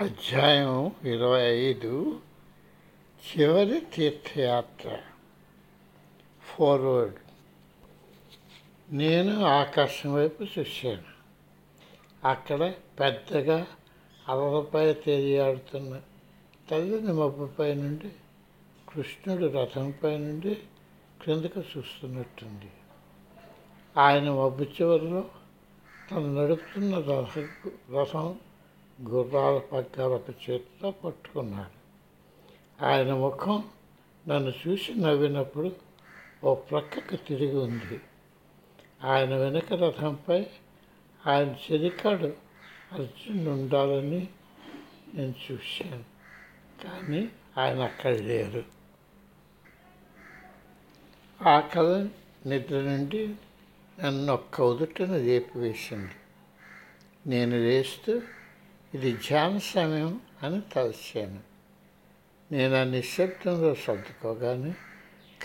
అధ్యాయం ఇరవై ఐదు. చివరి తీర్థయాత్ర. ఫార్వర్డ్ నేను ఆకాశం వైపు చూశాను. అక్కడ పెద్దగా అలలపై తేలియాడుతున్న తల్లిని మబ్బుపై నుండి కృష్ణుడు రథంపై నుండి క్రిందకు చూస్తున్నట్టుంది. ఆయన మబ్బు చివరిలో తను నడుపుతున్న రథ రథం గుర్రాల పక్కన ఒక చేతితో పట్టుకున్నాడు. ఆయన ముఖం నన్ను చూసి నవ్వినప్పుడు ఓ ప్రక్కకు తిరిగి ఉంది. ఆయన వెనుక రథంపై ఆయన చెరికాడు అర్జునుడు ఉండాలని నేను చూశాను కానీ ఆయన అక్కడ లేరు. ఆ కళ నిద్ర నుండి నన్ను ఒక్క ఉదుటను వేసింది నేను లేస్తూ ఇది ధ్యాన సమయం అని తలచాను. నేను ఆ నిశ్శబ్దంలో సర్దుకోగానే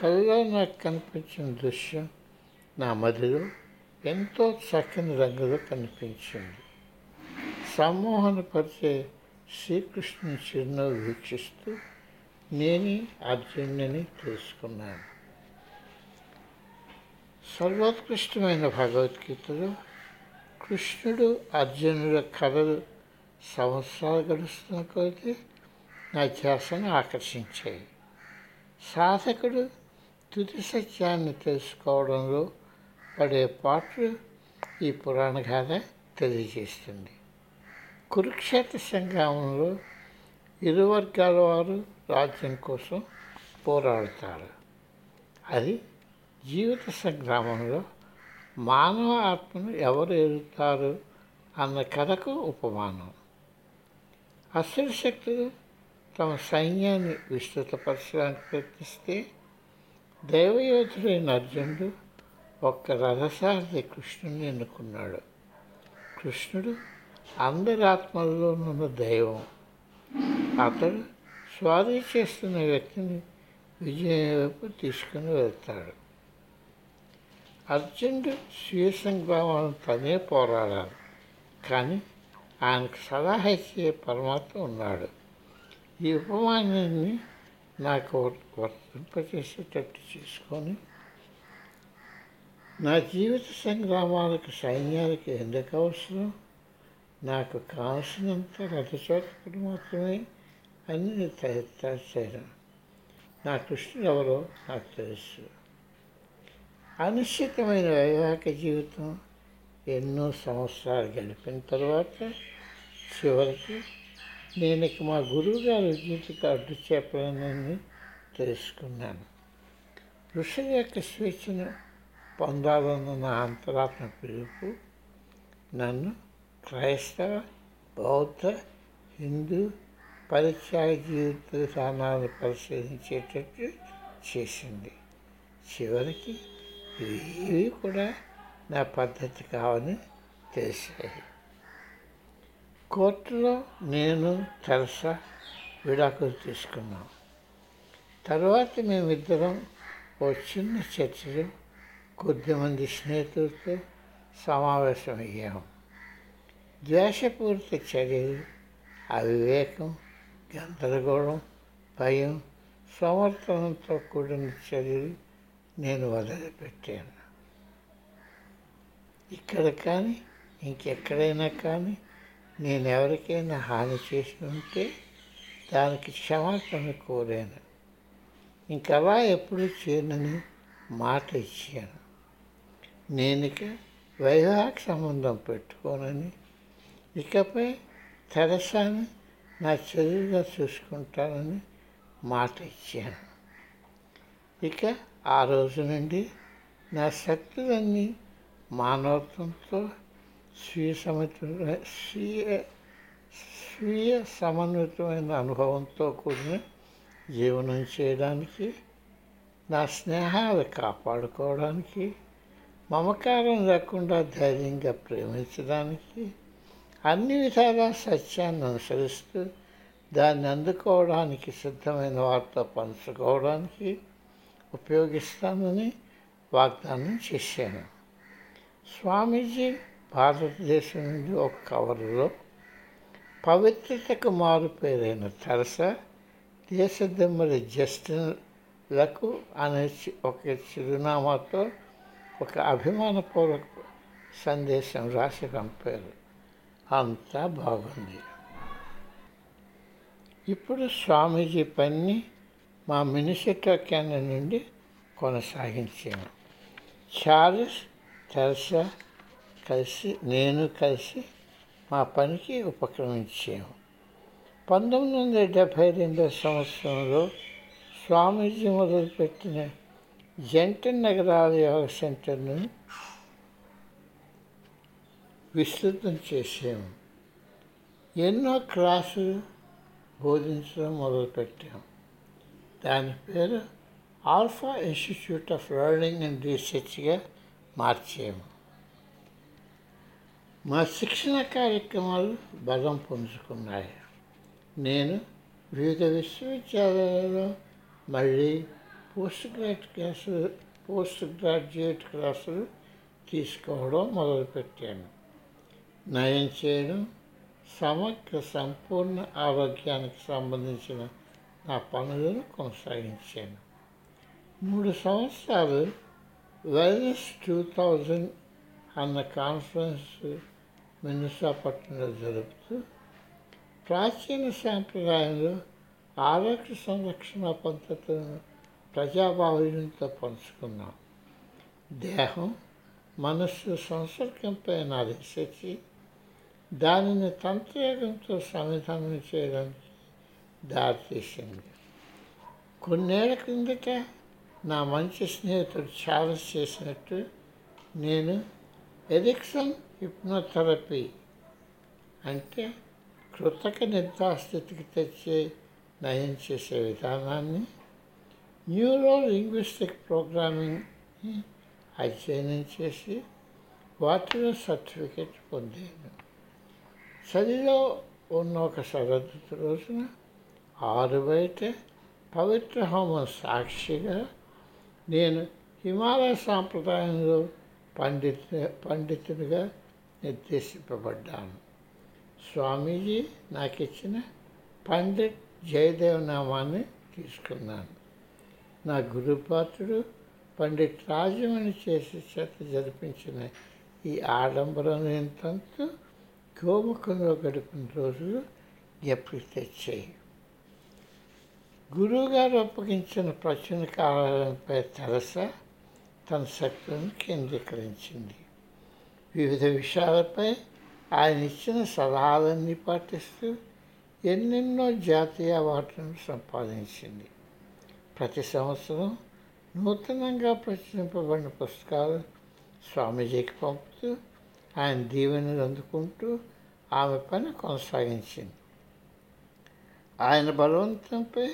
కళ్ళలో నాకు కనిపించిన దృశ్యం నా మదిలో ఎంతో చక్కని రంగులో కనిపించింది. సమ్మోహనపరిచే శ్రీకృష్ణుని చిరునవ్వు వీక్షిస్తూ నేనే అర్జునుని తెలుసుకున్నాను. సర్వోత్కృష్టమైన భగవద్గీతలో కృష్ణుడు అర్జునుల కథలు సంవత్సరాలు గడుస్తున్న కొద్దీ నా ధ్యాసను ఆకర్షించాయి. సాధకుడు తుది సత్యాన్ని తెలుసుకోవడంలో పడే పాటలు ఈ పురాణ గాథ తెలియజేస్తుంది. కురుక్షేత్ర సంగ్రామంలో ఇరు వర్గాల వారు రాజ్యం కోసం పోరాడతారు. అది జీవిత సంగ్రామంలో మానవ ఆత్మను ఎవరు ఎదుగుతారు అన్న కథకు ఉపమానం. అసలు శక్తులు తమ సైన్యాన్ని విస్తృతపరచడానికి ప్రయత్నిస్తే దైవయోధుడైన అర్జునుడు ఒక్క రథసారథి కృష్ణుని ఎన్నుకున్నాడు. కృష్ణుడు అందరి ఆత్మల్లోనున్న దైవం. అతడు స్వారీ చేస్తున్న వ్యక్తిని విజయం వైపు తీసుకుని వెళ్తాడు. అర్జునుడు స్వీయ సంగ్రామాలను తనే పోరాడాలి. కానీ ఆయనకు సలహా ఇచ్చే పరమాత్మ ఉన్నాడు. ఈ ఉపమానాన్ని నాకు వర్తింపచేసేటట్టు చేసుకొని నా జీవిత సంగ్రామాలకు సైన్యాలకు ఎందుకు అవసరం? నాకు కావలసినంత రథచోటకుడు మాత్రమే అని నేను తయారు నా కృష్ణుడు ఎవరో నాకు తెలుసు. అనిశ్చితమైన వైవాహిక జీవితం ఎన్నో సంవత్సరాలు గడిపిన తర్వాత చివరికి నేను ఇక మా గురువు గారి జీవితకు అడ్డు చెప్పానని తెలుసుకున్నాను. ఋషుల యొక్క స్వేచ్ఛను పొందాలన్న నా అంతరాత్మ పిలుపు నన్ను క్రైస్తవ బౌద్ధ హిందూ పరిత్యాగ జీవిత విధానాలను పరిశీలించేటట్టు చేసింది. చివరికి ఇవి కూడా నా పద్ధతి కావని తెలిసాయి. కోర్టులో నేను తెరసా విడాకులు తీసుకున్నాం. తర్వాత మేమిద్దరం ఓ చిన్న చర్చలో కొద్దిమంది స్నేహితులతో సమావేశమయ్యాము ద్వేషపూరిత చర్యలు అవివేకం గందరగోళం భయం సమర్థనంతో కూడిన చర్యలు నేను వదిలిపెట్టాను. ఇక్కడ కానీ ఇంకెక్కడైనా కానీ నేను ఎవరికైనా హాని చేసి ఉంటే దానికి క్షమాపణ కోరాను. ఇంకలా ఎప్పుడు చేయనని మాట ఇచ్చాను. నేను ఇక వైవాహిక సంబంధం పెట్టుకోనని ఇకపై తెరసాని నా చదువుగా చూసుకుంటానని మాట ఇచ్చాను. ఇక ఆ రోజు నుండి నా శక్తులన్నీ మానవత్వంతో స్వీయ సమతుల స్వీయ స్వీయ సమన్వితమైన అనుభవంతో కూడిన జీవనం చేయడానికి నా స్నేహాలు కాపాడుకోవడానికి మమకారం లేకుండా ధైర్యంగా ప్రేమించడానికి అన్ని విధాల సత్యాన్ని అనుసరిస్తూ దాన్ని అందుకోవడానికి సిద్ధమైన వారితో పంచుకోవడానికి ఉపయోగిస్తానని వాగ్దానం చేశాను. స్వామీజీ భారతదేశం నుండి ఒక కవర్లో పవిత్రతకు మారు పేరైన తెరస దేశదమ్మడి జస్టిన్లకు అనే చి- ఒక చిరునామాతో ఒక అభిమానపూర్వక సందేశం రాసి పంపారు అంతా బాగుంది. ఇప్పుడు స్వామీజీ పని మా మినిసిటో కేంద్రం నుండి కొనసాగించాము చార్లెస్ తెరసా కలిసి నేను కలిసి మా పనికి ఉపక్రమించాము. పంతొమ్మిది వందల డెబ్భై రెండో సంవత్సరంలో స్వామీజీ మొదలుపెట్టిన జంట నగరాల యోగ సెంటర్ను విస్తృతం చేసాము ఎన్నో క్లాసులు బోధించడం మొదలుపెట్టాము. దాని పేరు Alpha Institute of Learning and రీసెర్చ్గా మార్చాము. మా శిక్షణ కార్యక్రమాలు బలం పుంజుకున్నాయి. నేను వివిధ విశ్వవిద్యాలయాల్లో మళ్ళీ పోస్ట్ గ్రాడ్యుయేట్ క్లాసులు పోస్ట్ గ్రాడ్యుయేట్ క్లాసులు తీసుకోవడం మొదలుపెట్టాను. నయం చేయడం సమగ్ర సంపూర్ణ ఆరోగ్యానికి సంబంధించిన నా పనులను కొనసాగించాను. మూడు సంవత్సరాలు వెల్నెస్ టూ థౌజండ్ అన్న కాన్ఫరెన్స్ మిన్నిసాపట్నంలో జరుపుతూ ప్రాచీన సాంప్రదాయంలో ఆరోగ్య సంరక్షణ పద్ధతులను ప్రజాబాహుళ్యంతో పంచుకున్నాం. దేహం మనస్సు సంసర్గంపై నా దానిని తంత్రయోగంతో సంవిధానం చేయడానికి దారితీసింది. కొన్నేళ్ళ క్రిందట నా మంచి స్నేహితుడు చార్లెస్ చేసినట్టు నేను ఎరిక్సన్ హిప్నోథెరపీ అంటే కృతక నిద్రాస్థితికి తెచ్చే నయం చేసే విధానాన్ని న్యూరో లింగ్విస్టిక్ ప్రోగ్రామింగ్ అధ్యయనం చేసి వాటిలో సర్టిఫికెట్ పొందాను. చలిలో ఉన్న ఒక సరద్దు రోజున ఆరు బయట పవిత్ర హోమం సాక్షిగా నేను హిమాలయ సాంప్రదాయంలో పండితు పండితుడిగా నిర్దేశింపబడ్డాను. స్వామీజీ నాకు ఇచ్చిన పండిత్ జయదేవ్ నామాన్ని తీసుకున్నాను. నా గురుపాత్రుడు పండిట్ రాజమణి చేసి చేత జరిపించిన ఈ ఆడంబరం ఎంతంతో గోముఖంలో గడిపిన రోజులు ఎప్పుడు తెచ్చాయి? గురువుగారు అప్పగించిన ప్రచురణ కాలంపై తెరస తన శక్తులను కేంద్రీకరించింది. వివిధ విషయాలపై ఆయన ఇచ్చిన సలహాలన్నీ పాటిస్తూ ఎన్నెన్నో జాతీయ అవార్డులను సంపాదించింది. ప్రతి సంవత్సరం నూతనంగా ప్రచురింపబడిన పుస్తకాలు స్వామీజీకి పంపుతూ ఆయన దీవెనలు అందుకుంటూ ఆమె పని కొనసాగించింది. ఆయన బలవంతంపై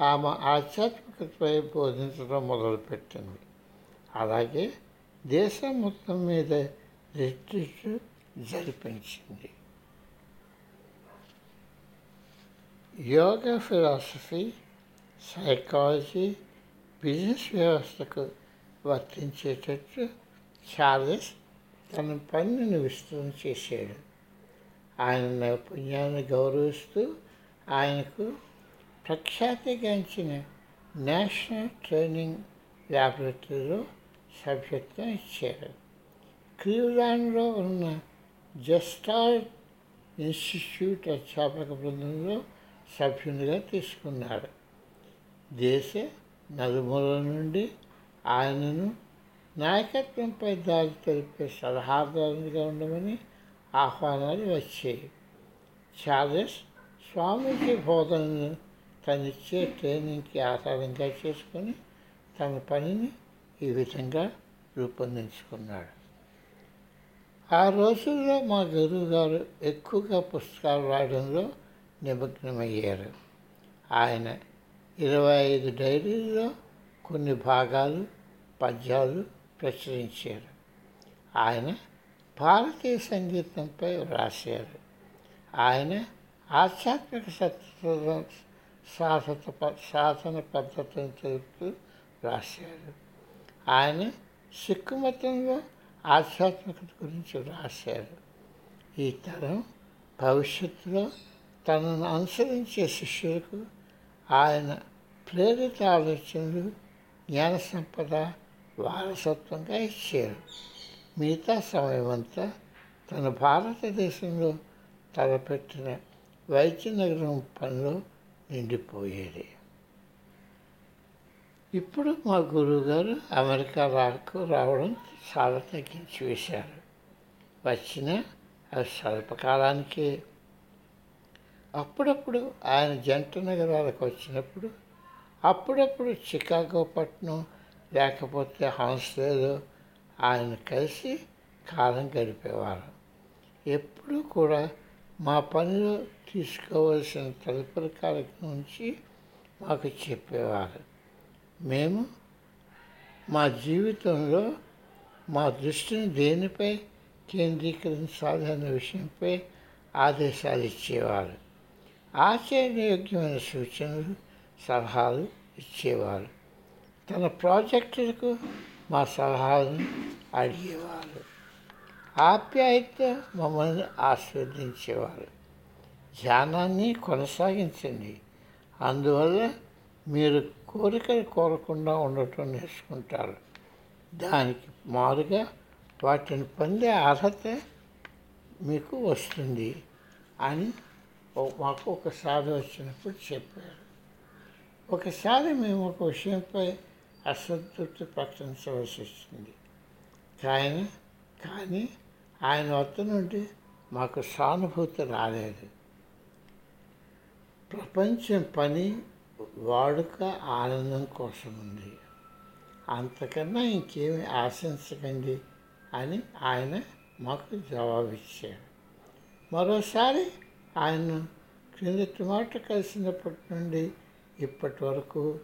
ఆమె ఆధ్యాత్మికతపై బోధించడం మొదలుపెట్టింది. అలాగే దేశం మొత్తం మీద రిట్రీట్ జరిపించింది యోగా ఫిలాసఫీ సైకాలజీ బిజినెస్ వ్యవస్థకు వర్తించేటట్టు చార్లెస్ తన పనిని విస్తృతం చేశాడు. ఆయన నైపుణ్యాన్ని గౌరవిస్తూ ఆయనకు ప్రఖ్యాతిగాంచిన నేషనల్ ట్రైనింగ్ ల్యాబొరేటరీలో సభ్యత్వం ఇచ్చారు. క్లీవ్లాండ్లో ఉన్న జస్టాల్ ఇన్స్టిట్యూట్ అధ్యాపక బృందంలో సభ్యునిగా తీసుకున్నాడు. దేశ నలుమూల నుండి ఆయనను నాయకత్వంపై దారి తెలిపే సలహాదారునిగా ఉండమని ఆహ్వానాలు వచ్చాయి. చార్లెస్ స్వామీజీ బోధనను తనిచ్చే ట్రైనింగ్కి ఆధారంగా చేసుకొని తన పనిని ఈ విధంగా రూపొందించుకున్నాడు. ఆ రోజుల్లో మా గురువు గారు ఎక్కువగా పుస్తకాలు రాయడంలో నిమగ్నమయ్యారు. ఆయన ఇరవై ఐదు డైరీల్లో కొన్ని భాగాలు పద్యాలు ప్రచురించారు. ఆయన భారతీయ సంగీతంపై వ్రాశారు. ఆయన ఆధ్యాత్మిక సత్య సాధన ప- సాధన పద్ధతిని తెలుపుతూ రాశారు ఆయన సిక్కు మతంలో ఆధ్యాత్మికత గురించి రాశారు. ఈ తరం భవిష్యత్తులో తనను అనుసరించే శిష్యులకు ఆయన ప్రేరిత ఆలోచనలు జ్ఞాన సంపద వారసత్వంగా ఇచ్చారు. మిగతా సమయం అంతా తన భారతదేశంలో తలపెట్టిన వైద్యనగరం పనిలో నిండిపోయేది. ఇప్పుడు మా గురువుగారు అమెరికా రాకు రావడం చాలా తగ్గించి వేశారు. వచ్చిన అది స్వల్పకాలానికే. అప్పుడప్పుడు ఆయన జంట నగరాలకు వచ్చినప్పుడు అప్పుడప్పుడు చికాగో పట్టణం లేకపోతే హాన్స్లేలో ఆయన కలిసి కాలం గడిపేవారు. ఎప్పుడూ కూడా మా పనిలో తీసుకోవలసిన తదుపరి కార్యక్రమం నుంచి మాకు చెప్పేవారు. మేము మా జీవితంలో మా దృష్టిని దేనిపై కేంద్రీకరించాలి అనే విషయంపై ఆదేశాలు ఇచ్చేవారు. ఆశ్చర్యయోగ్యమైన సూచనలు సలహాలు ఇచ్చేవారు. తన ప్రాజెక్టులకు మా సలహాలను అడిగేవారు. ఆప్యాయత మమ్మల్ని ఆస్వాదించేవారు. ధ్యానాన్ని కొనసాగించండి. అందువల్ల మీరు కోరికలు కోరకుండా ఉండటం నేర్చుకుంటారు. దానికి మారుగా వాటిని పొందే అర్హత మీకు వస్తుంది అని మాకు ఒకసారి వచ్చినప్పుడు చెప్పారు. ఒకసారి మేము ఒక విషయంపై అసంతృప్తి ప్రకటించవలసి వచ్చింది. కానీ కానీ ఆయన వద్ద నుండి మాకు సానుభూతి రాలేదు. ప్రపంచం పని వాడుక ఆనందం కోసం ఉంది. అంతకన్నా ఇంకేమి ఆశించకండి అని ఆయన మాకు జవాబిచ్చారు. మరోసారి ఆయన క్రిందటి మాట కలిసినప్పటి నుండి ఇప్పటి వరకు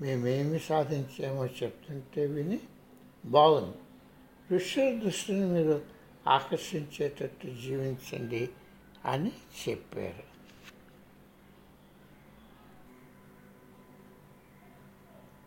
మేమేమి సాధించామో చెప్తుంటే విని బాగుంది. ఋషుల దృష్టిని మీరు ఆకర్షించేటట్టు జీవించండి అని చెప్పారు.